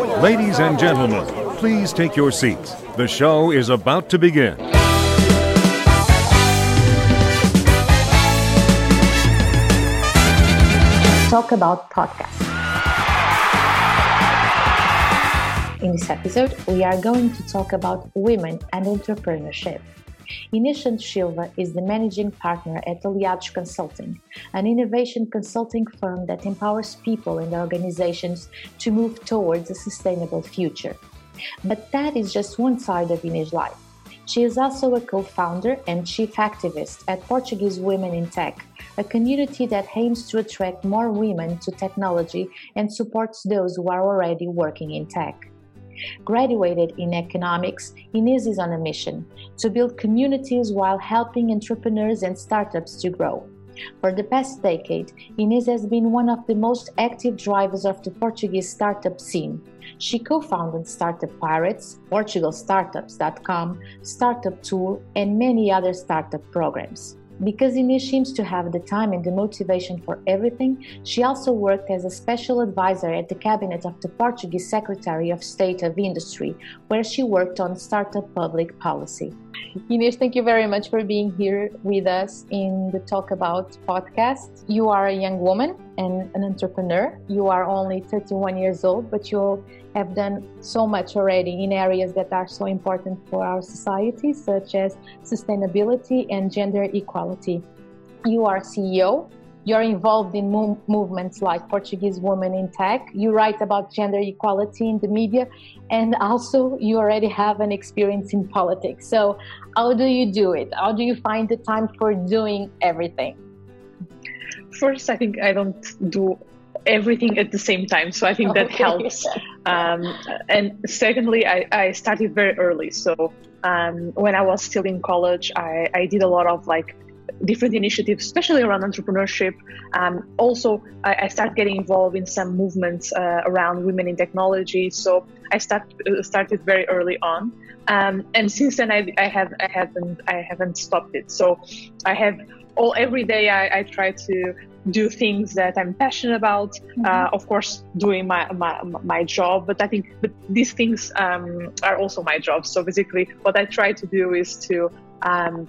Ladies and gentlemen, please take your seats. The show is about to begin. Talk about podcasts. In this episode, we are going to talk about women and entrepreneurship. Inês Silva is the managing partner at Aliados Consulting, an innovation consulting firm that empowers people and organizations to move towards a sustainable future. But that is just one side of Inês' life. She is also a co founder and chief activist at Portuguese Women in Tech, a community that aims to attract more women to technology and supports those who are already working in tech. Graduated in economics, Inês is on a mission to build communities while helping entrepreneurs and startups to grow. For the past decade, Inês has been one of the most active drivers of the Portuguese startup scene. She co founded Startup Pirates, PortugalStartups.com, Startup Tool, and many other startup programs. Because Inês seems to have the time and the motivation for everything, she also worked as a special advisor at the cabinet of the Portuguese Secretary of State of Industry, where she worked on startup public policy. Inês, thank you very much for being here with us in the Talk About podcast. You are a young woman and an entrepreneur. You are only 31 years old, but you have done so much already in areas that are so important for our society, such as sustainability and gender equality. You are CEO you're involved in movements like Portuguese Women in Tech. You write about gender equality in the media, and also you already have an experience in politics. So, how do you do it? How do you find the time for doing everything? First, I think I don't do everything at the same time, so I think that okay. helps. Um, and secondly, I, I started very early. So, um, when I was still in college, I, I did a lot of like different initiatives, especially around entrepreneurship. Um, also, I, I started getting involved in some movements uh, around women in technology. So I start, uh, started very early on, um, and since then I, I, have I haven't I haven't stopped it. So I have all every day I, I try to do things that I'm passionate about. Mm-hmm. Uh, of course, doing my, my my job, but I think but these things um, are also my job. So basically, what I try to do is to um,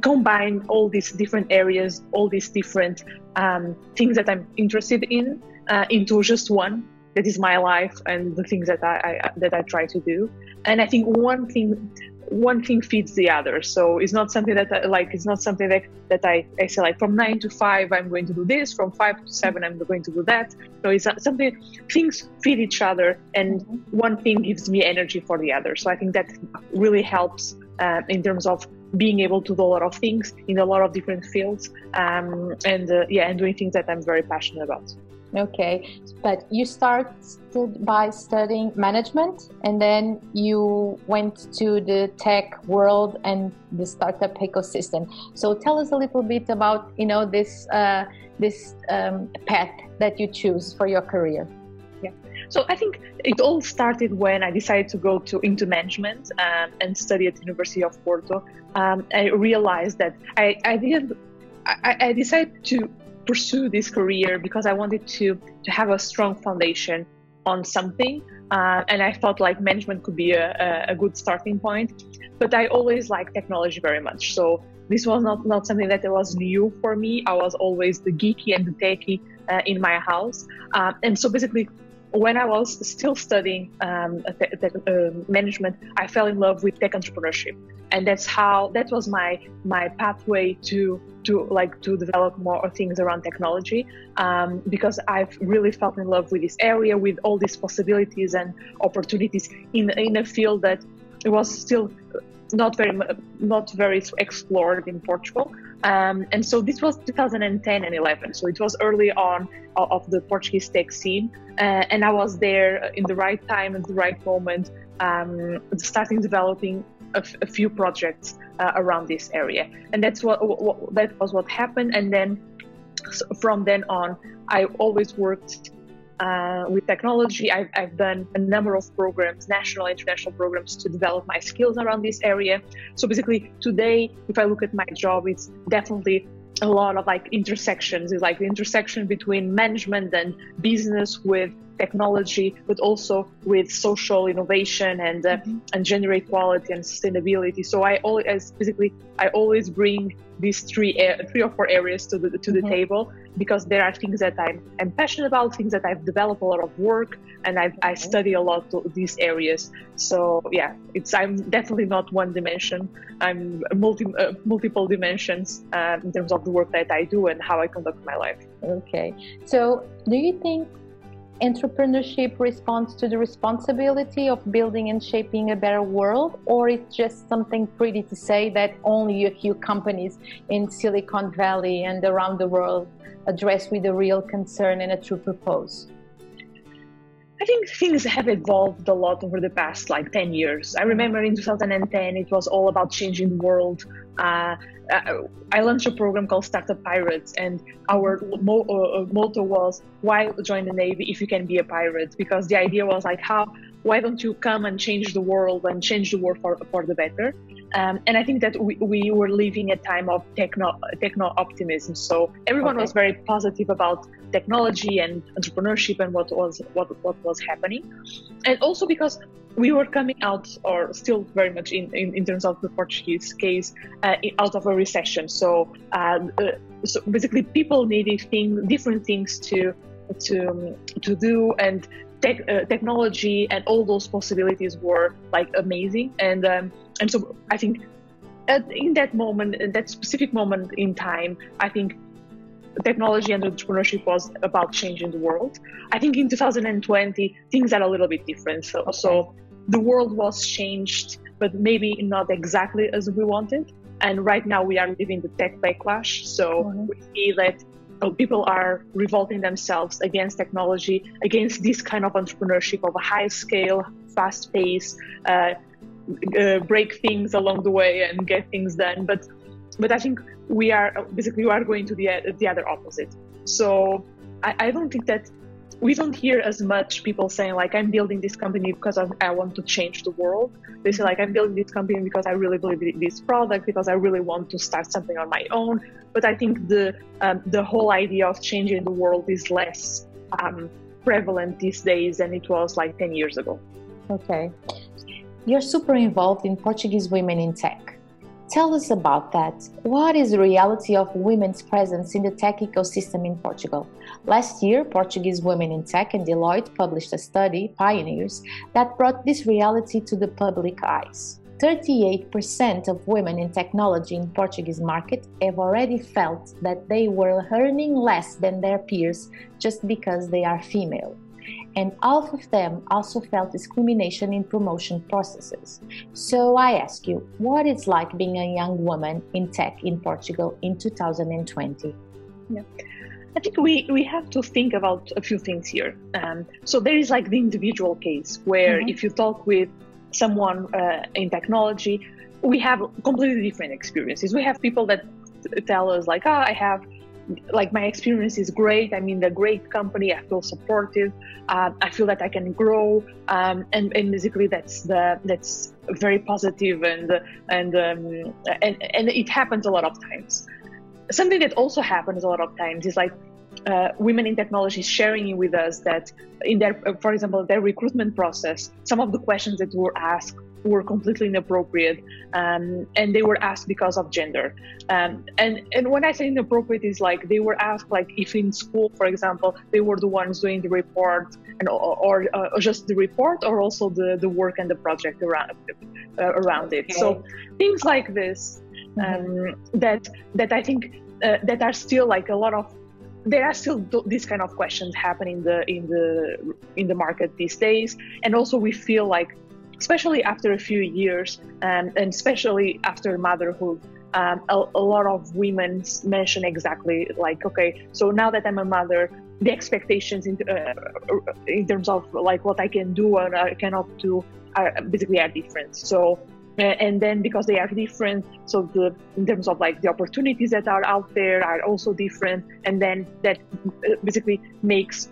combine all these different areas, all these different um, things that I'm interested in uh, into just one. That is my life and the things that I, I, that I try to do. And I think one thing one thing feeds the other. So it's not something that I, like it's not something that that I, I say like from nine to five I'm going to do this, from five to seven I'm going to do that. So it's something things feed each other, and mm-hmm. one thing gives me energy for the other. So I think that really helps uh, in terms of being able to do a lot of things in a lot of different fields um, and uh, yeah and doing things that i'm very passionate about. Okay but you started by studying management and then you went to the tech world and the startup ecosystem. So tell us a little bit about you know this uh, this um, path that you choose for your career so I think it all started when I decided to go to into management um, and study at the University of Porto. Um, I realized that I, I didn't. I, I decided to pursue this career because I wanted to to have a strong foundation on something, uh, and I thought like management could be a, a good starting point. But I always liked technology very much, so this was not not something that was new for me. I was always the geeky and the techie uh, in my house, uh, and so basically when I was still studying um, uh, management, I fell in love with tech entrepreneurship, and that's how that was my my pathway to to like to develop more things around technology um, because I've really felt in love with this area, with all these possibilities and opportunities in in a field that was still not very not very explored in Portugal. Um, and so this was 2010 and 11. So it was early on of the Portuguese tech scene, uh, and I was there in the right time at the right moment, um, starting developing a, f- a few projects uh, around this area. And that's what, what, that was what happened. And then from then on, I always worked uh, with technology. I've, I've, done a number of programs, national, international programs, to develop my skills around this area. So basically, today, if I look at my job, it's definitely a lot of like intersections. It's like the intersection between management and business with technology, but also with social innovation and uh, mm-hmm. and gender equality and sustainability. So I always basically I always bring these three three or four areas to the to the mm-hmm. table because there are things that I'm, I'm passionate about, things that I've developed a lot of work, and I've, I study a lot these areas. So yeah, it's I'm definitely not one dimension. I'm multi uh, multiple dimensions uh, in terms of the work that I do and how I conduct my life. Okay, so do you think entrepreneurship responds to the responsibility of building and shaping a better world, or it's just something pretty to say that only a few companies in Silicon Valley and around the world address with a real concern and a true purpose? I think things have evolved a lot over the past like 10 years. I remember in 2010, it was all about changing the world. Uh, uh I launched a program called Startup Pirates, and our mo- uh, uh, motto was, Why join the Navy if you can be a pirate? Because the idea was like, how, why don't you come and change the world and change the world for, for the better? Um, and I think that we, we were living a time of techno techno optimism. So everyone okay. was very positive about technology and entrepreneurship and what was what what was happening, and also because we were coming out, or still very much in in, in terms of the Portuguese case, uh, out of a recession. So uh, uh, so basically, people needed thing, different things to to to do and tech, uh, technology and all those possibilities were like amazing and um, and so I think at, in that moment in that specific moment in time I think technology and entrepreneurship was about changing the world I think in 2020 things are a little bit different so, okay. so the world was changed but maybe not exactly as we wanted and right now we are living the tech backlash so mm-hmm. we see that people are revolting themselves against technology, against this kind of entrepreneurship of a high scale, fast pace, uh, uh, break things along the way and get things done. But but I think we are basically we are going to the the other opposite. So I, I don't think that we don't hear as much people saying like i'm building this company because i want to change the world. They say like i'm building this company because i really believe in this product because i really want to start something on my own. But i think the um, the whole idea of changing the world is less um, prevalent these days than it was like 10 years ago. Okay. You're super involved in portuguese women in tech Tell us about that. What is the reality of women's presence in the tech ecosystem in Portugal? Last year, Portuguese Women in Tech and Deloitte published a study, Pioneers, that brought this reality to the public eyes. 38% of women in technology in Portuguese market have already felt that they were earning less than their peers just because they are female and half of them also felt discrimination in promotion processes. So I ask you, what it's like being a young woman in tech in Portugal in 2020? Yeah. I think we, we have to think about a few things here. Um, so there is like the individual case where mm-hmm. if you talk with someone uh, in technology, we have completely different experiences. We have people that tell us like, ah, oh, I have like my experience is great. I'm in a great company. I feel supportive. Uh, I feel that I can grow, um, and, and basically that's the that's very positive and and um, and and it happens a lot of times. Something that also happens a lot of times is like uh, women in technology sharing with us that in their, for example, their recruitment process, some of the questions that were asked were completely inappropriate, um, and they were asked because of gender. Um, and and when I say inappropriate, is like they were asked like if in school, for example, they were the ones doing the report and or, or uh, just the report, or also the the work and the project around uh, around it. Okay. So things like this um, mm-hmm. that that I think uh, that are still like a lot of there are still these kind of questions happening in the in the in the market these days and also we feel like especially after a few years um, and especially after motherhood um, a, a, lot of women mention exactly like okay so now that i'm a mother the expectations in, uh, in terms of like what i can do and i cannot do are basically are different. So and then because they are different so the in terms of like the opportunities that are out there are also different. And then that uh, basically makes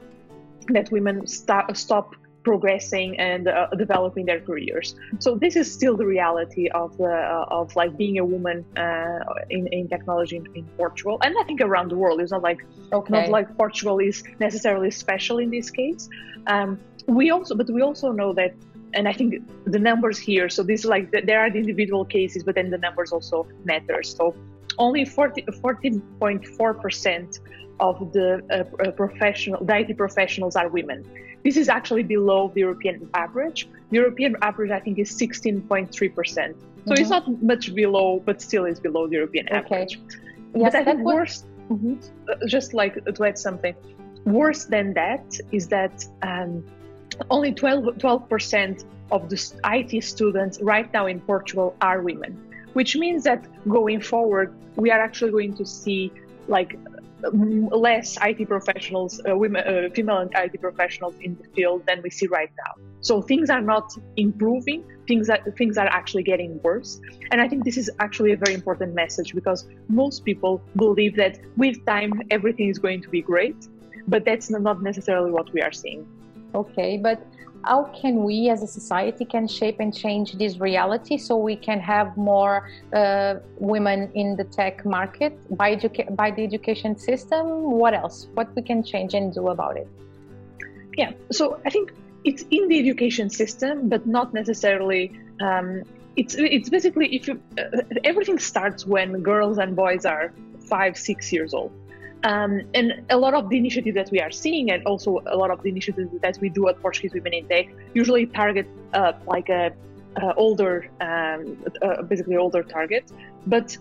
that women start, stop progressing and uh, developing their careers. So this is still the reality of the uh, of like being a woman uh, in, in technology in, in, Portugal, and I think around the world. It's not like okay. not like Portugal is necessarily special in this case. Um, we also, but we also know that. And I think the numbers here, so this like there are the individual cases, but then the numbers also matter. So only 40, 14.4% of the uh, uh, professional, the IT professionals are women. This is actually below the European average. The European average, I think, is 16.3%. So mm-hmm. it's not much below, but still is below the European okay. average. Yes, but I think worse, mm-hmm. Uh, just like to add something, worse than that is that um, only 12, 12% of the IT students right now in Portugal are women, which means that going forward, we are actually going to see like less IT professionals, uh, women, uh, female IT professionals in the field than we see right now. So things are not improving. Things are things are actually getting worse. And I think this is actually a very important message because most people believe that with time everything is going to be great, but that's not necessarily what we are seeing. Okay, but how can we as a society can shape and change this reality so we can have more uh, women in the tech market? By, educa- by the education system what else? What we can change and do about it? Yeah so i think it's in the education system but not necessarily um, it's it's basically if you uh, everything starts when girls and boys are five six years old um, and a lot of the initiatives that we are seeing, and also a lot of the initiatives that we do at Portuguese Women in Tech, usually target uh, like a, a older, um, basically older target. But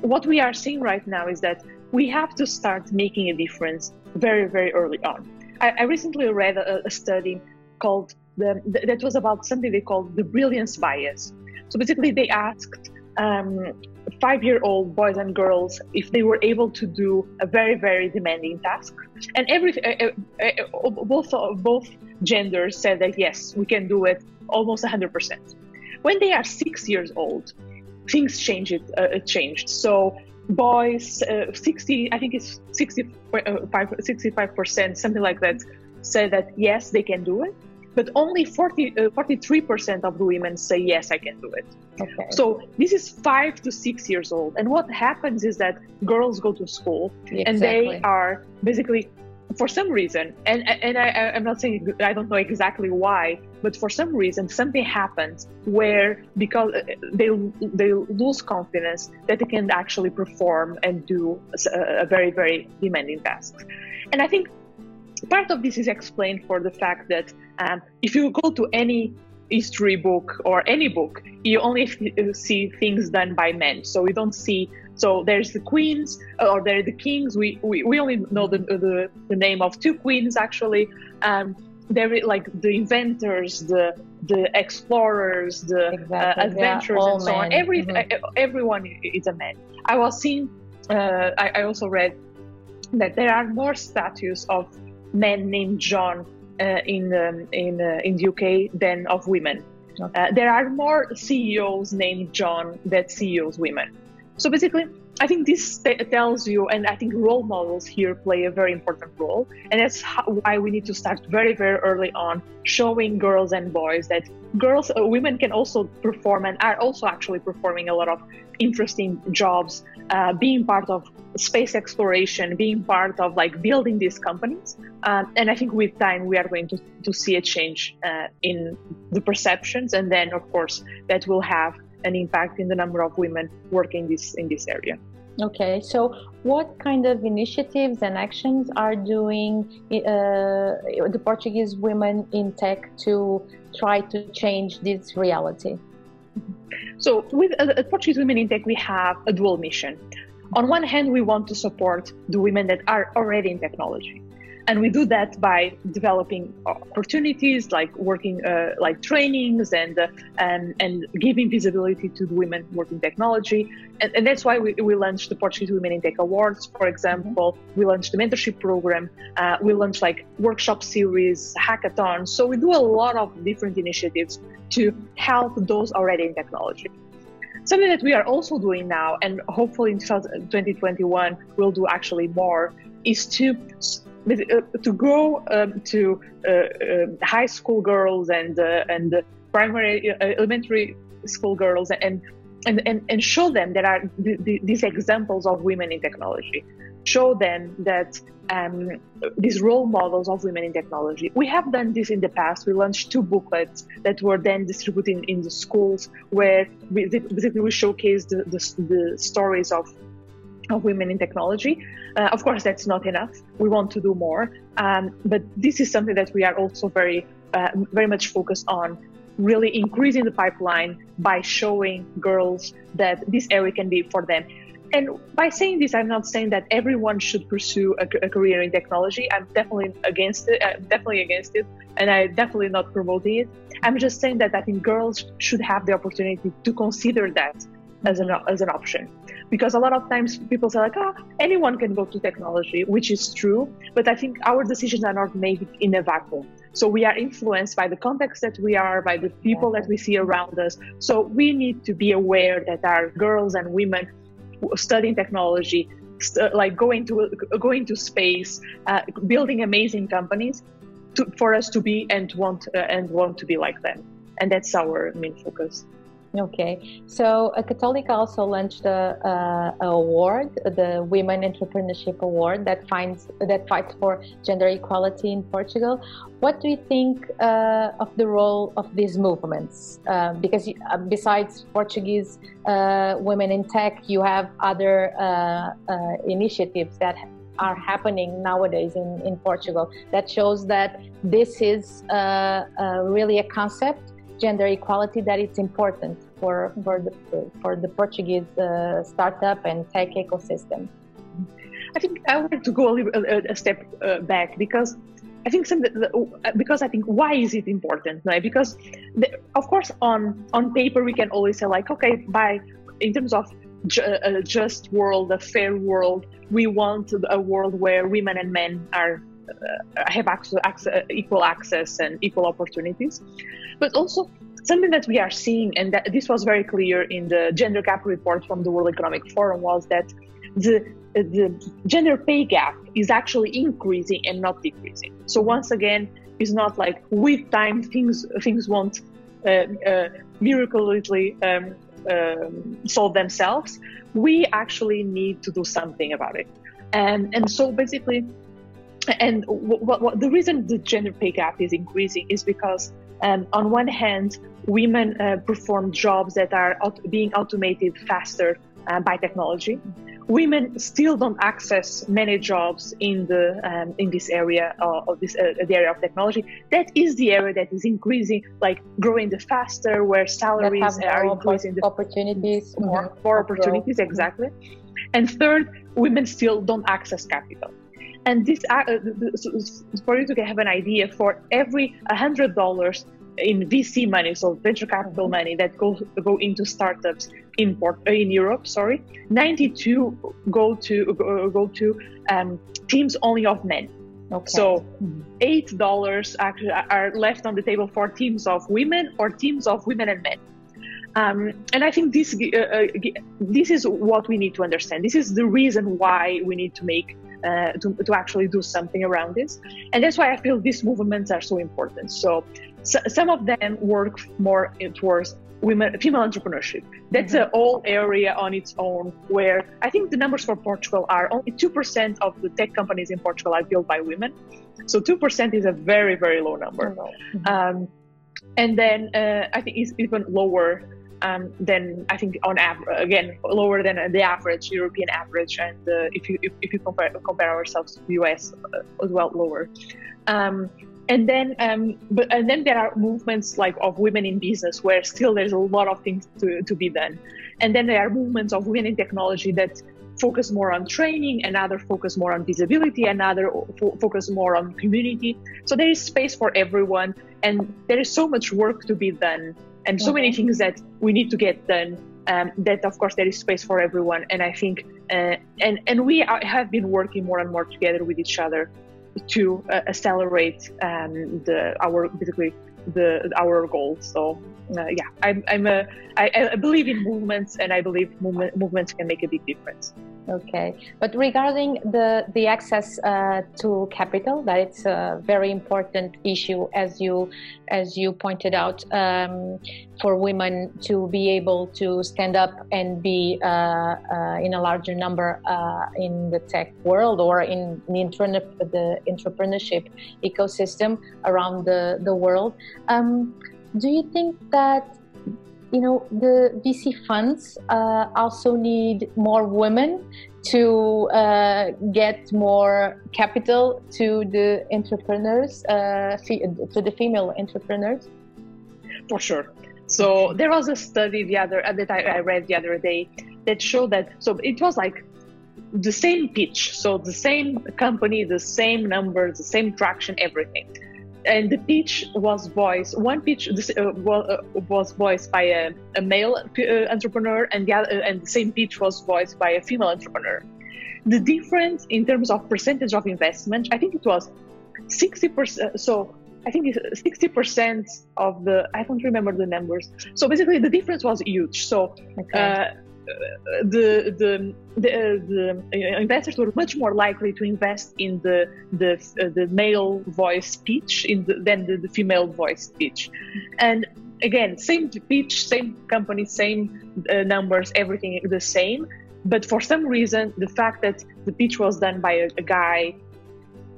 what we are seeing right now is that we have to start making a difference very, very early on. I, I recently read a, a study called the, that was about something they called the brilliance bias. So basically, they asked um, five year old boys and girls if they were able to do a very very demanding task. And every uh, uh, uh, both both genders said that yes we can do it almost 100% when they are six years old things changed uh, changed. So boys uh, 60 i think it's 65 65% something like that said that yes they can do it but only 40, uh, 43% of the women say, yes, I can do it. Okay. So this is five to six years old. And what happens is that girls go to school exactly. and they are basically, for some reason, and, and I, I'm not saying, I don't know exactly why, but for some reason, something happens where because uh, they, they lose confidence that they can actually perform and do a, a very, very demanding task. And I think part of this is explained for the fact that um, if you go to any history book or any book, you only see things done by men. So we don't see. So there's the queens or there are the kings. We, we, we only know the, the, the name of two queens actually. Um, there like the inventors, the the explorers, the uh, exactly. uh, adventurers, and so men. on. Every mm-hmm. everyone is a man. I was seeing. Uh, I, I also read that there are more statues of men named John uh, in um, in uh, in the UK than of women. Okay. Uh, there are more CEOs named John than CEOs women. So basically, I think this t- tells you, and I think role models here play a very important role, and that's how, why we need to start very, very early on, showing girls and boys that girls, uh, women can also perform and are also actually performing a lot of interesting jobs, uh, being part of space exploration, being part of like building these companies. Um, and I think with time we are going to, to see a change uh, in the perceptions, and then of course that will have an impact in the number of women working this in this area. Okay, so what kind of initiatives and actions are doing uh, the Portuguese women in tech to try to change this reality? So, with uh, Portuguese Women in Tech, we have a dual mission. On one hand, we want to support the women that are already in technology. And we do that by developing opportunities like working, uh, like trainings and, uh, and, and giving visibility to the women working technology. And, and that's why we, we launched the Portuguese Women in Tech Awards, for example. Mm-hmm. We launched the mentorship program. Uh, we launched like workshop series, hackathons. So we do a lot of different initiatives to help those already in technology. Something that we are also doing now, and hopefully in 2021 we'll do actually more, is to to go um, to uh, uh, high school girls and uh, and primary elementary school girls and and, and, and show them that are these examples of women in technology show them that um, these role models of women in technology. We have done this in the past. We launched two booklets that were then distributed in, in the schools where we, basically we showcase the, the, the, stories of, of women in technology. Uh, of course, that's not enough. We want to do more. Um, but this is something that we are also very, uh, very much focused on really increasing the pipeline by showing girls that this area can be for them and by saying this, I'm not saying that everyone should pursue a, a, career in technology. I'm definitely against it. I'm definitely against it, and I'm definitely not promoting it. I'm just saying that I think girls should have the opportunity to consider that as an as an option, because a lot of times people say like, "Ah, oh, anyone can go to technology," which is true. But I think our decisions are not made in a vacuum. So we are influenced by the context that we are, by the people that we see around us. So we need to be aware that our girls and women studying technology, st- like going to going to space, uh, building amazing companies, to, for us to be and want uh, and want to be like them, and that's our main focus. Okay, so uh, Católica also launched a, a, award, the Women Entrepreneurship Award, that finds that fights for gender equality in Portugal. What do you think uh, of the role of these movements? Uh, because uh, besides Portuguese uh, women in tech, you have other uh, initiatives that are happening nowadays in, in Portugal that shows that this is really a concept gender equality that it's important for for the for the Portuguese uh, startup and tech ecosystem. I think I want to go a, little, a, a step uh, back because I think some, because I think why is it important? Right? Because the, of course on on paper we can always say like okay by in terms of ju- a just world, a fair world, we want a world where women and men are uh, have access, access, equal access and equal opportunities. But also something that we are seeing, and that this was very clear in the gender gap report from the World Economic Forum, was that the the gender pay gap is actually increasing and not decreasing. So once again, it's not like with time things things won't uh, uh, miraculously um, um, solve themselves. We actually need to do something about it, and and so basically and what, what, the reason the gender pay gap is increasing is because um, on one hand women uh, perform jobs that are being automated faster uh, by technology. Women still don't access many jobs in the um, in this area uh, of this uh, the area of technology. That is the area that is increasing like growing the faster where salaries are increasing the opportunities more, more opportunities exactly. And third women still don't access capital and this, uh, for you to have an idea, for every $100 in VC money, so venture capital money that go go into startups in port, uh, in Europe, sorry, 92 go to go to um, teams only of men. Okay. So eight dollars actually are left on the table for teams of women or teams of women and men. Um, and I think this uh, uh, this is what we need to understand. This is the reason why we need to make uh, to, to actually do something around this. And that's why I feel these movements are so important. So, so some of them work more towards women, female entrepreneurship. That's mm-hmm. a whole area on its own where I think the numbers for Portugal are only 2% of the tech companies in Portugal are built by women. So 2% is a very, very low number. Mm-hmm. Um, and then uh, I think it's even lower um, then I think on average, again, lower than the average European average, and uh, if you if, if, you compare compare ourselves to the US uh, as well, lower. Um, and then, um, but and then there are movements like of women in business where still there's a lot of things to, to be done. And then there are movements of women in technology that focus more on training, another focus more on visibility, another fo- focus more on community. So there is space for everyone, and there is so much work to be done and so many things that we need to get done um, that of course there is space for everyone. And i think uh, and and we are, have been working more and more together with each other to uh, accelerate um, the our basically the our goals. So uh, yeah i'm i'm a I, I believe in movements and i believe movement, movements can make a big difference Okay, but regarding the the access uh, to capital, that it's a very important issue, as you as you pointed out, um, for women to be able to stand up and be uh, uh, in a larger number uh, in the tech world or in the, internet, the entrepreneurship ecosystem around the the world. Um, do you think that you know, the VC funds uh, also need more women to uh, get more capital to the entrepreneurs, uh, to the female entrepreneurs. For sure. So there was a study the other uh, that I, I read the other day that showed that. So it was like the same pitch, so the same company, the same numbers, the same traction, everything and the pitch was voiced. One pitch uh, uh, was voiced by a, a male uh, entrepreneur, and the other, and the same pitch was voiced by a female entrepreneur. The difference in terms of percentage of investment, I think it was sixty percent. So I think sixty percent of the I don't remember the numbers. So basically, the difference was huge. So. Okay. Uh, the the the, uh, the, investors were much more likely to invest in the the uh, the male voice pitch in the, than the, the, female voice pitch, and again same pitch, same company, same uh, numbers, everything the same. But for some reason, the fact that the pitch was done by a, a guy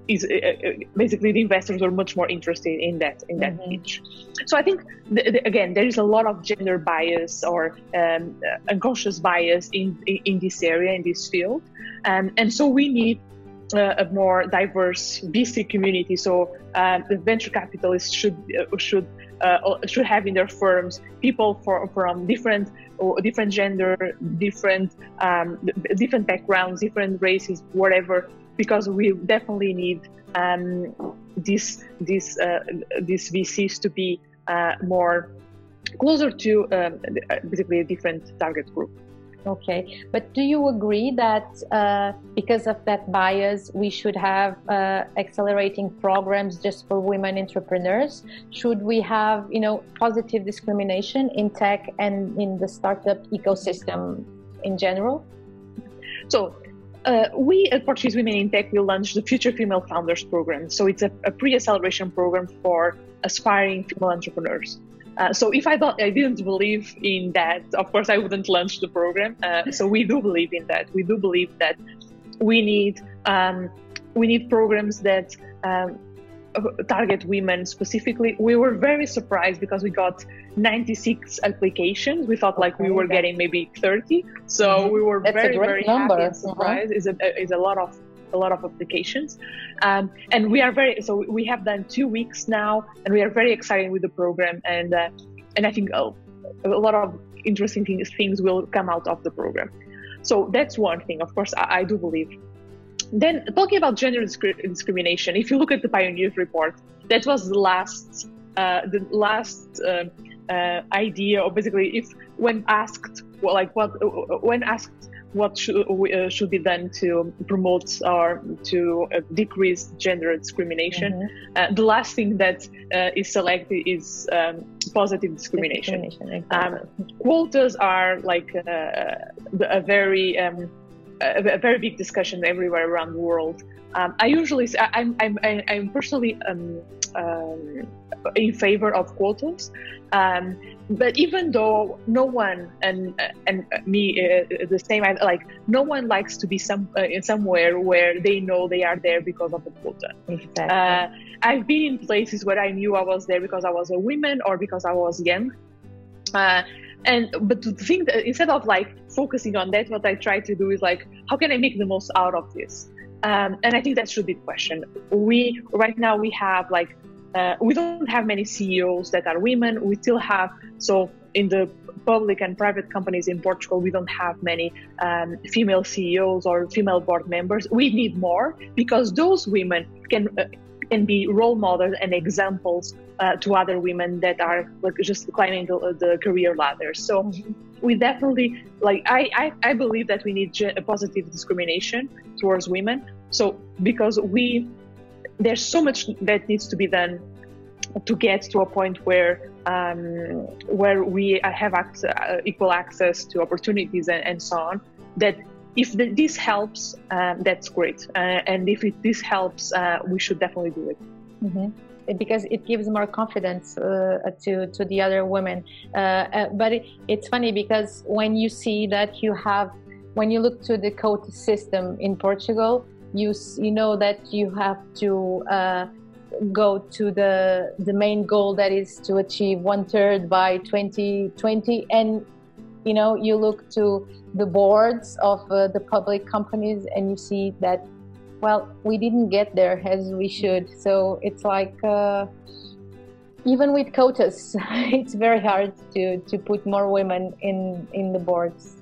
is uh, uh, basically the investors were much more interested in that in that mm-hmm. pitch. So I think the, the, again there is a lot of gender bias or um, uh, unconscious bias in, in, in this area in this field, um, and so we need. Uh, a more diverse VC community, so um, the venture capitalists should uh, should uh, should have in their firms people for, from different different gender, different um, different backgrounds, different races, whatever, because we definitely need um, these these uh, these VCs to be uh, more closer to um, basically a different target group. Okay, but do you agree that uh, because of that bias, we should have uh, accelerating programs just for women entrepreneurs? Should we have, you know, positive discrimination in tech and in the startup ecosystem in general? So uh, we at Portuguese Women in Tech will launch the Future Female Founders Program. So it's a, a pre-acceleration program for aspiring female entrepreneurs. Uh, so if I I didn't believe in that, of course I wouldn't launch the program. Uh, so we do believe in that. We do believe that we need um, we need programs that um, target women specifically. We were very surprised because we got 96 applications. We thought like we were getting maybe 30. So mm-hmm. we were That's very, very number. happy and surprised. Uh-huh. It's, a, it's a lot of a lot of applications. Um, and we are very, so we have done two weeks now and we are very excited with the program. And, uh, and I think a, a lot of interesting things, things will come out of the program. So that's one thing. Of course, I, I do believe then, talking about gender discrimination, if you look at the Pioneers report, that was the last, uh, the last uh, uh, idea, or basically, if when asked, well, like what, when asked what should, uh, should be done to promote or to uh, decrease gender discrimination, mm-hmm. Uh, the last thing that is selected is um, positive discrimination. discrimination exactly. um, quotas are like a very um, a, a, very big discussion everywhere around the world. Um, I usually, I'm, I'm, I'm personally um, um, in favor of quotas, um, but even though no one and and me uh, the same, I, like no one likes to be some uh, in somewhere where they know they are there because of a quota. Exactly. Uh, I've been in places where I knew I was there because I was a woman or because I was young. And but to think that instead of like focusing on that what i try to do is like how can i make the most out of this? Um, and i think that should be the question. We right now we have like uh, we don't have many ceos that are women. We still have so in the public and private companies in portugal we don't have many um, female ceos or female board members. We need more because those women can uh, can be role models and examples uh, to other women that are like just climbing the, the career ladder. So mm-hmm. we definitely like I, I, I believe that we need a positive discrimination towards women. So because we there's so much that needs to be done to get to a point where um, where we have access, uh, equal access to opportunities and, and so on that if the, this helps, um, that's great. Uh, and if it, this helps, uh, we should definitely do it. Mm-hmm because it gives more confidence uh, to to the other women. Uh, uh, but it, it's funny because when you see that you have, when you look to the quota system in Portugal, you you know that you have to uh, go to the the main goal that is to achieve one third by 2020 and you know you look to the boards of uh, the public companies and you see that well we didn't get there as we should so it's like uh, even with quotas it's very hard to to put more women in in the boards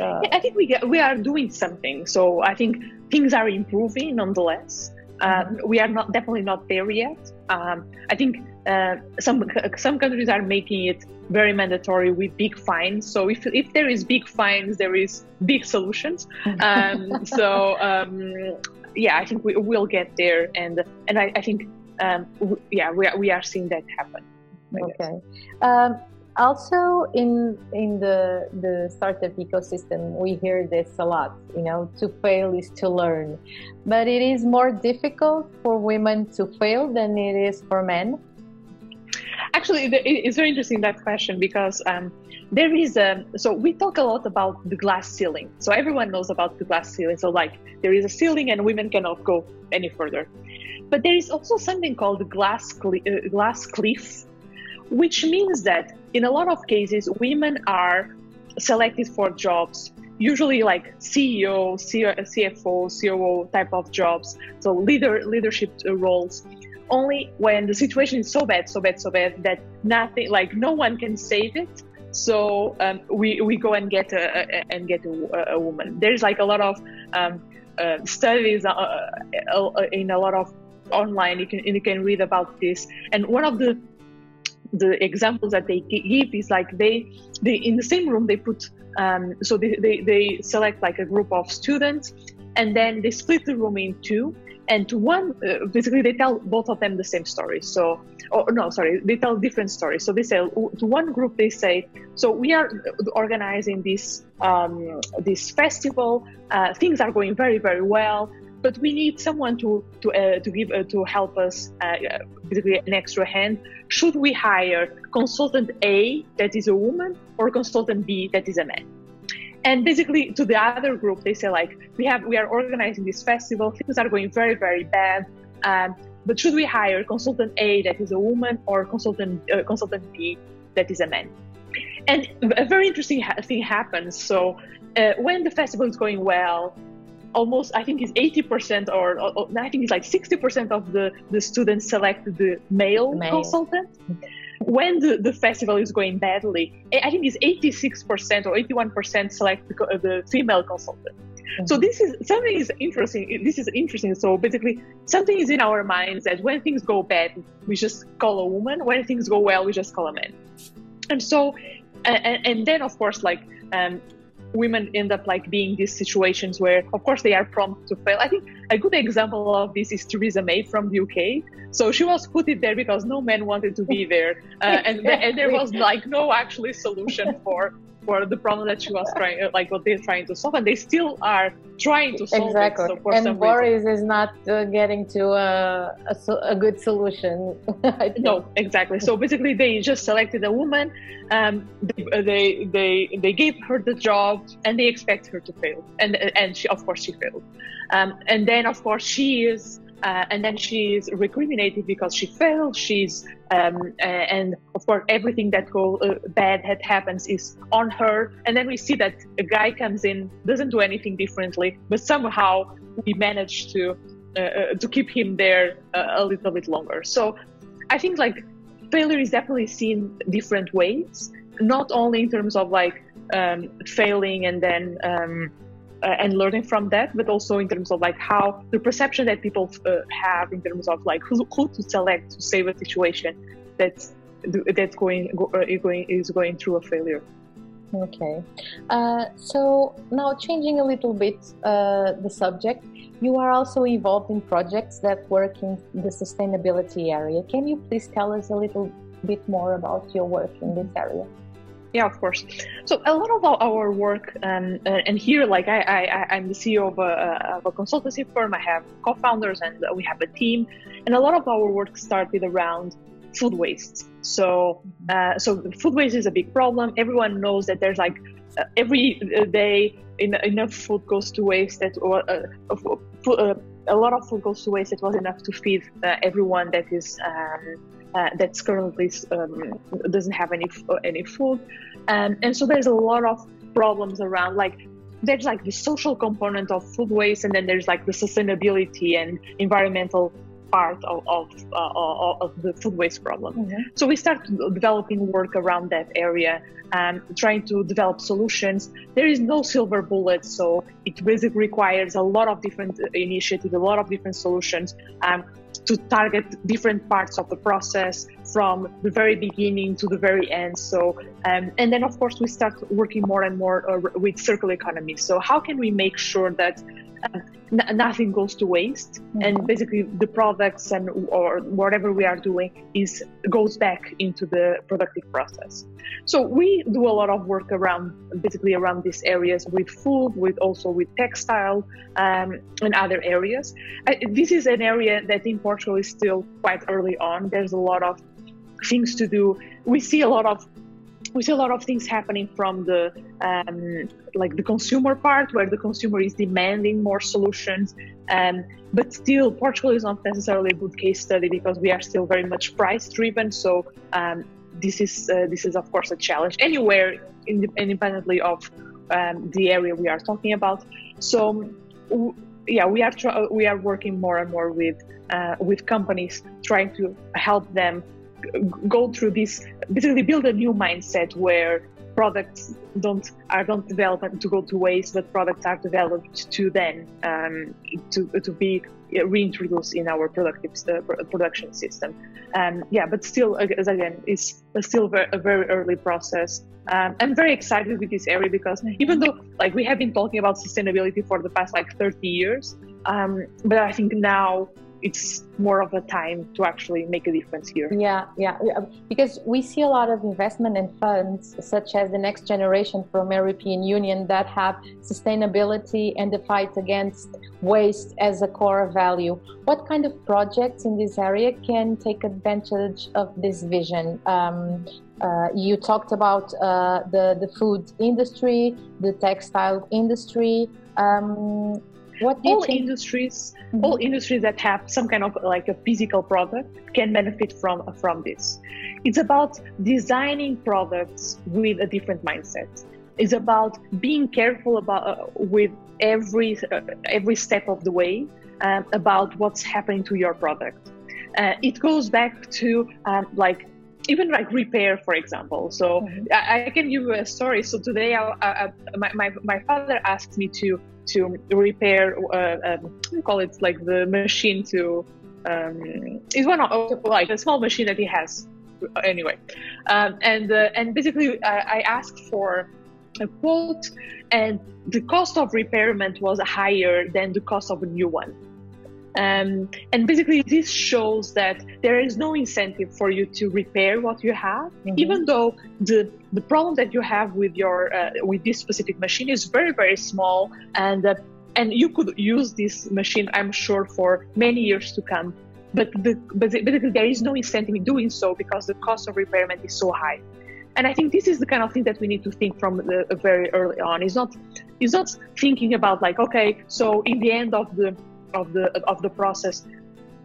uh, I think we we are doing something. So I think things are improving nonetheless. Um, we are not definitely not there yet. Um, I think uh, some some countries are making it very mandatory with big fines. So if if there is big fines, there is big solutions. Um, so um, yeah, I think we will get there, and and I, I think um, yeah we are, we are seeing that happen. Okay. Um, also in in the the startup ecosystem we hear this a lot you know to fail is to learn but it is more difficult for women to fail than it is for men actually it's very interesting that question because um, there is a so we talk a lot about the glass ceiling. So everyone knows about the glass ceiling. So like there is a ceiling and women cannot go any further. But there is also something called the glass cl- uh, glass cliff which means that in a lot of cases, women are selected for jobs, usually like CEO, CFO, COO type of jobs, so leader leadership roles. Only when the situation is so bad, so bad, so bad that nothing, like no one can save it. So um, we we go and get a, a and get a, a, woman. There's like a lot of um, uh, studies uh, uh, in a lot of online. You can you can read about this. And one of the the examples that they give is like they they in the same room they put um, so they, they, they select like a group of students and then they split the room in two and to one uh, basically they tell both of them the same story so or no sorry they tell different stories so they say to one group they say so we are organizing this um, this festival uh, things are going very very well but we need someone to to uh, to give uh, to help us uh, basically an extra hand. Should we hire consultant A that is a woman or consultant B that is a man? And basically, to the other group, they say like we have we are organizing this festival. Things are going very very bad. Um, but should we hire consultant A that is a woman or consultant uh, consultant B that is a man? And a very interesting ha- thing happens. So uh, when the festival is going well, almost I think it's 80% or, or, I think it's like 60% of the, the students select the male, male. consultant. When the, the festival is going badly, I think it's 86% or 81% select the, the female consultant. Mm-hmm. So this is something is interesting. This is interesting. So basically, something is in our minds that when things go bad, we just call a woman. When things go well, we just call a man. And so, and, and then of course, like um, women end up like being these situations where of course they are prompt to fail. I think a good example of this is theresa may from the uk so she was put it there because no man wanted to be there. Uh, and, and there was like no actually solution for for the problem that she was trying, uh, like what they're trying to solve, and they still are trying to solve exactly. it. So and Boris reason. is not uh, getting to a, a, a good solution. no, exactly. So basically, they just selected a woman. Um, they, uh, they they they gave her the job, and they expect her to fail, and and she of course she failed. Um, and then of course she is uh, and then she's recriminated because she failed. She's um, uh, and of course everything that go uh, bad that happens is on her. And then we see that a guy comes in, doesn't do anything differently, but somehow we manage to uh, uh, to keep him there uh, a little bit longer. So I think like failure is definitely seen different ways, not only in terms of like um, failing and then. Um, uh, and learning from that, but also in terms of like how the perception that people uh, have in terms of like who, who to select to save a situation that's that's going uh, going is going through a failure. Okay, uh, so now changing a little bit uh, the subject, you are also involved in projects that work in the sustainability area. Can you please tell us a little bit more about your work in this area? Yeah, of course. So a lot of our work, um, uh, and here, like I, I, I'm the CEO of a, of a consultancy firm. I have co-founders, and we have a team. And a lot of our work started around food waste. So, uh, so food waste is a big problem. Everyone knows that there's like uh, every day enough food goes to waste that uh, uh, a lot of food goes to waste. It was enough to feed uh, everyone that is um, uh, that's currently um, doesn't have any any food, um, and so there's a lot of problems around like there's like the social component of food waste, and then there's like the sustainability and environmental part of, of, uh, of the food waste problem. Mm-hmm. So we start developing work around that area, um, trying to develop solutions. There is no silver bullet, so it basically requires a lot of different initiatives, a lot of different solutions. Um, to target different parts of the process from the very beginning to the very end. So, um, and then of course we start working more and more uh, with circular economy. So, how can we make sure that n- nothing goes to waste. Mm-hmm. and basically the products and or whatever we are doing is goes back into the productive process. So we do a lot of work around basically around these areas with food with also with textile um, and other areas. I, this is an area that in portugal is still quite early on. There's a lot of things to do. We see a lot of we see a lot of things happening from the um, like the consumer part where the consumer is demanding more solutions. Um, but still portugal is not necessarily a good case study because we are still very much price driven. So um, this is uh, this is of course a challenge anywhere independently of um, the area we are talking about. So w- yeah we are tr- we are working more and more with uh, with companies trying to help them go through this basically build a new mindset where products don't are don't developed to go to waste, but products are developed to then um, to to be reintroduced in our productive uh, production system. Um, yeah, but still, as again, it's still a very early process. Um, I'm very excited with this area because even though like we have been talking about sustainability for the past like 30 years, um, but I think now it's more of a time to actually make a difference here. Yeah, yeah, because we see a lot of investment and funds, such as the Next Generation from European Union, that have sustainability and the fight against waste as a core value. What kind of projects in this area can take advantage of this vision? Um, uh, you talked about uh, the the food industry, the textile industry. Um, what all industries, mm-hmm. all industries that have some kind of like a physical product can benefit from from this. It's about designing products with a different mindset. It's about being careful about uh, with every uh, every step of the way uh, about what's happening to your product. Uh, it goes back to um, like even like repair, for example. So mm-hmm. I, I, can give you a story. So today, I, I, my, my, my father asked me to to repair, uh, um, call it like the machine to, um, it's one of like a small machine that he has. Anyway, um, and uh, and basically I, I asked for a quote, and the cost of repairment was higher than the cost of a new one. Um, and basically, this shows that there is no incentive for you to repair what you have, mm-hmm. even though the the problem that you have with your uh, with this specific machine is very very small, and uh, and you could use this machine, I'm sure, for many years to come. But the, but basically, there is no incentive in doing so because the cost of repairment is so high. And I think this is the kind of thing that we need to think from the, very early on. It's not, it's not thinking about like, okay, so in the end of the of the of the process.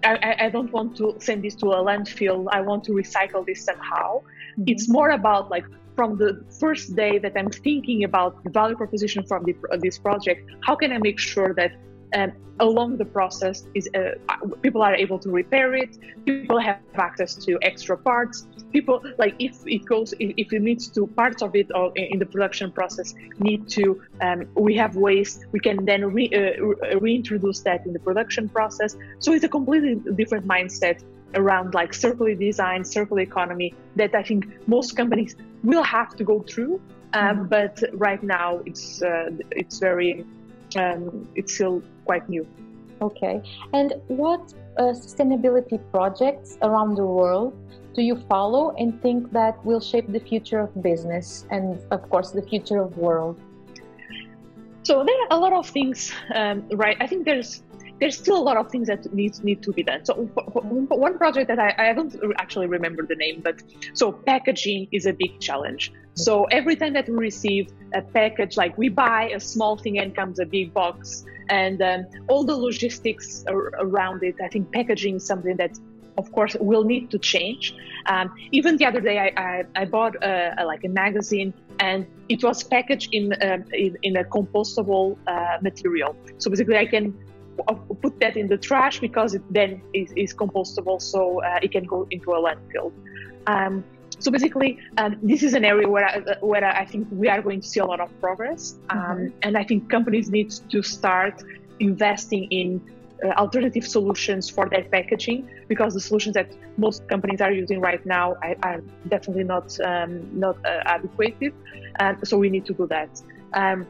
I, I don't want to send this to a landfill. I want to recycle this somehow. Mm-hmm. It's more about like from the first day that I'm thinking about the value proposition from the, this project. How can I make sure that um, along the process is uh, people are able to repair it people have access to extra parts people like if it goes if it needs to parts of it or in the production process need to um, we have waste we can then re, uh, reintroduce that in the production process so it's a completely different mindset around like circular design circular economy that i think most companies will have to go through um, mm-hmm. but right now it's uh, it's very um, it's still quite new. Okay. And what uh, sustainability projects around the world do you follow and think that will shape the future of business and, of course, the future of world? So there are a lot of things, um, right? I think there's there's still a lot of things that needs need to be done. So one project that I, I don't actually remember the name, but so packaging is a big challenge. So every time that we receive a package, like we buy a small thing and comes a big box, and um, all the logistics around it, I think packaging is something that of course will need to change. Um, even the other day i, I, I bought a, a, like a magazine and it was packaged in, um, in, in, a compostable uh, material. So basically i can put that in the trash because it then is, is compostable so uh, it can go into a landfill. Um, so basically, um, this is an area where I, where I think we are going to see a lot of progress, um, mm-hmm. and I think companies need to start investing in uh, alternative solutions for their packaging because the solutions that most companies are using right now are, are definitely not um, not uh, adequate. Um, so we need to do that. Um,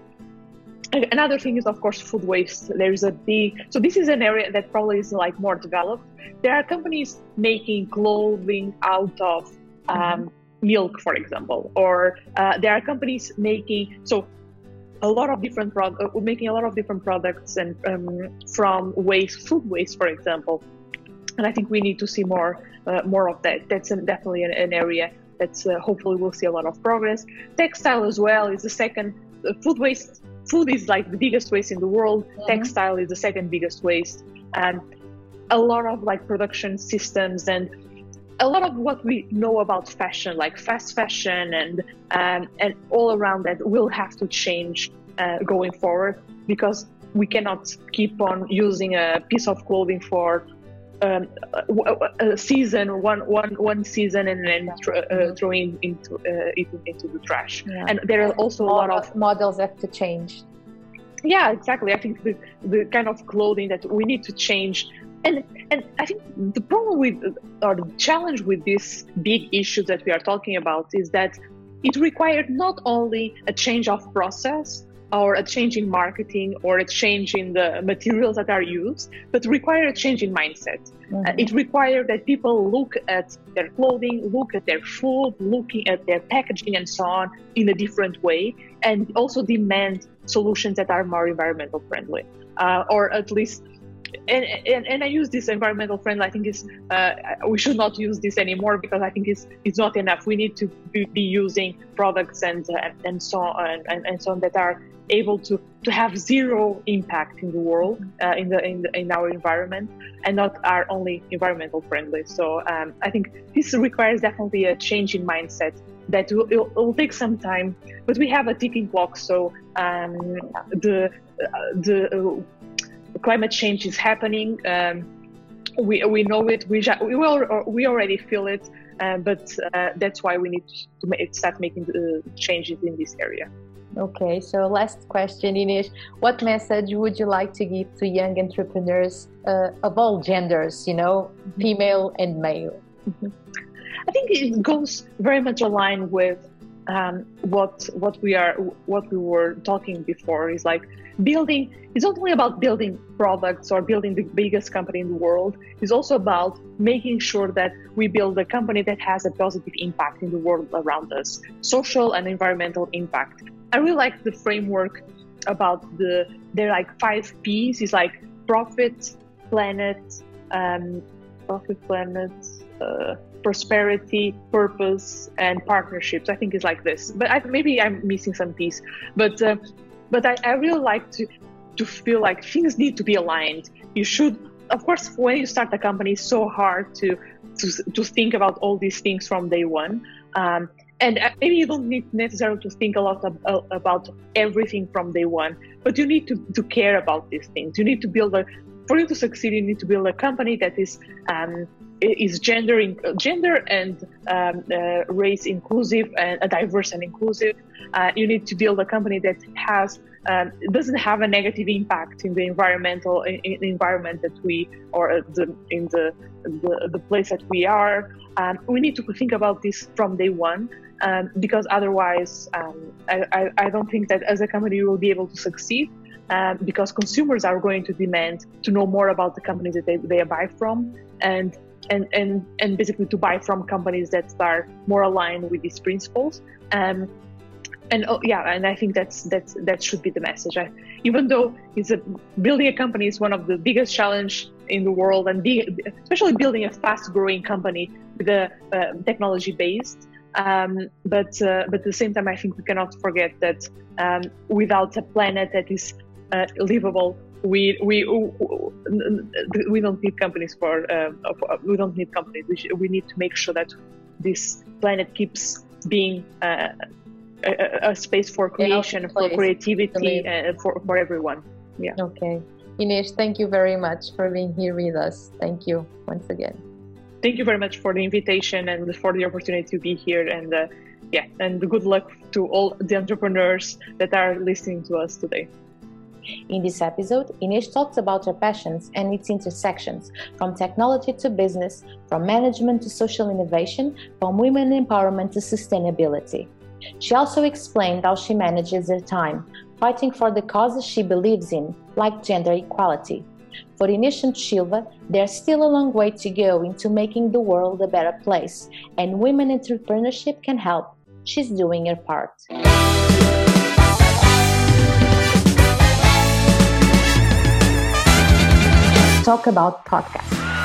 another thing is of course food waste. There is a big so this is an area that probably is like more developed. There are companies making clothing out of um, mm-hmm. milk, for example, or uh, there are companies making so a lot of different pro- uh, making a lot of different products and um, from waste, food waste, for example. And I think we need to see more uh, more of that. That's definitely an, an, area that's uh, hopefully we'll see a lot of progress. Textile as well is the second. Uh, food waste. Food is like the biggest waste in the world. Mm-hmm. Textile is the second biggest waste. And a lot of like production systems and a lot of what we know about fashion, like fast fashion and um, and all around that, will have to change uh, going forward because we cannot keep on using a piece of clothing for um, a, season, one, one, one season, and then uh, throwing into uh, it into the trash. Yeah. And there are also a lot of models have to change. Yeah, exactly. I think the the kind of clothing that we need to change and and I think the problem with or the challenge with this big issue that we are talking about is that it required not only a change of process or a change in marketing or a change in the materials that are used, but require a change in mindset. Mm-hmm. Uh, it required that people look at their clothing, look at their food, looking at their packaging and so on in a different way, and also demand solutions that are more environmental friendly, uh, or at least and, and, and I use this environmental friendly. I think is uh, we should not use this anymore because I think it's it's not enough. We need to be, using products and uh, and so on and, and so on that are able to to have zero impact in the world uh, in the in, the, in our environment and not are only environmental friendly. So um, I think this requires definitely a change in mindset that will, it will take some time, but we have a ticking clock. So um, the uh, the climate change is happening. Um, we, we know it. We, we, will, we already feel it. Uh, but uh, that's why we need to make, start making the changes in this area. Okay, so last question, Ines. What message would you like to give to young entrepreneurs uh, of all genders, you know, mm-hmm. female and male? Mm-hmm. I think it goes very much aligned with um, what what we are what we were talking before is like building it's not only about building products or building the biggest company in the world it's also about making sure that we build a company that has a positive impact in the world around us social and environmental impact i really like the framework about the there are like five p's It's like profit planet um, profit planet uh, prosperity, purpose, and partnerships. I think it's like this. But I, maybe I'm missing some piece. But uh, but I, I really like to to feel like things need to be aligned. You should, of course, when you start a company, it's so hard to to to think about all these things from day one. Um, and uh, maybe you don't need necessarily to think a lot of, uh, about everything from day one, but you need to, to care about these things. You need to build a, for you to succeed, you need to build a company that is um, is gender gender and um, uh, race inclusive and uh, diverse and inclusive. Uh, you need to build a company that has um, doesn't have a negative impact in the environmental in, in environment that we or uh, the, in the, the, the place that we are. Um, we need to think about this from day one um, because otherwise, um, I, I, I, don't think that as a company we will be able to succeed. um, because consumers are going to demand to know more about the companies that they, they buy from and and, and and basically to buy from companies that are more aligned with these principles. Um, and oh, yeah and i think that's that's that should be the message. I, even though it's a building a company is one of the biggest challenge in the world and especially building a fast growing company with a uh, technology based um, but uh, but at the same time, I think we cannot forget that um, without a planet that is uh, livable, we we we don't need companies for uh, we don't need companies. We, we need to make sure that this planet keeps being uh, a, a, space for creation, for creativity, uh, for for everyone. Yeah. Okay. Ines, thank you very much for being here with us. Thank you once again thank you very much for the invitation and for the opportunity to be here. And uh, yeah, and good luck to all the entrepreneurs that are listening to us today. In this episode, Ines talks about her passions and its intersections from technology to business, from management to social innovation, from women empowerment to sustainability. She also explained how she manages her time, fighting for the causes she believes in, like gender equality, for Ines and Silva, there's still a long way to go into making the world a better place, and women entrepreneurship can help. She's doing her part. Talk about podcasts.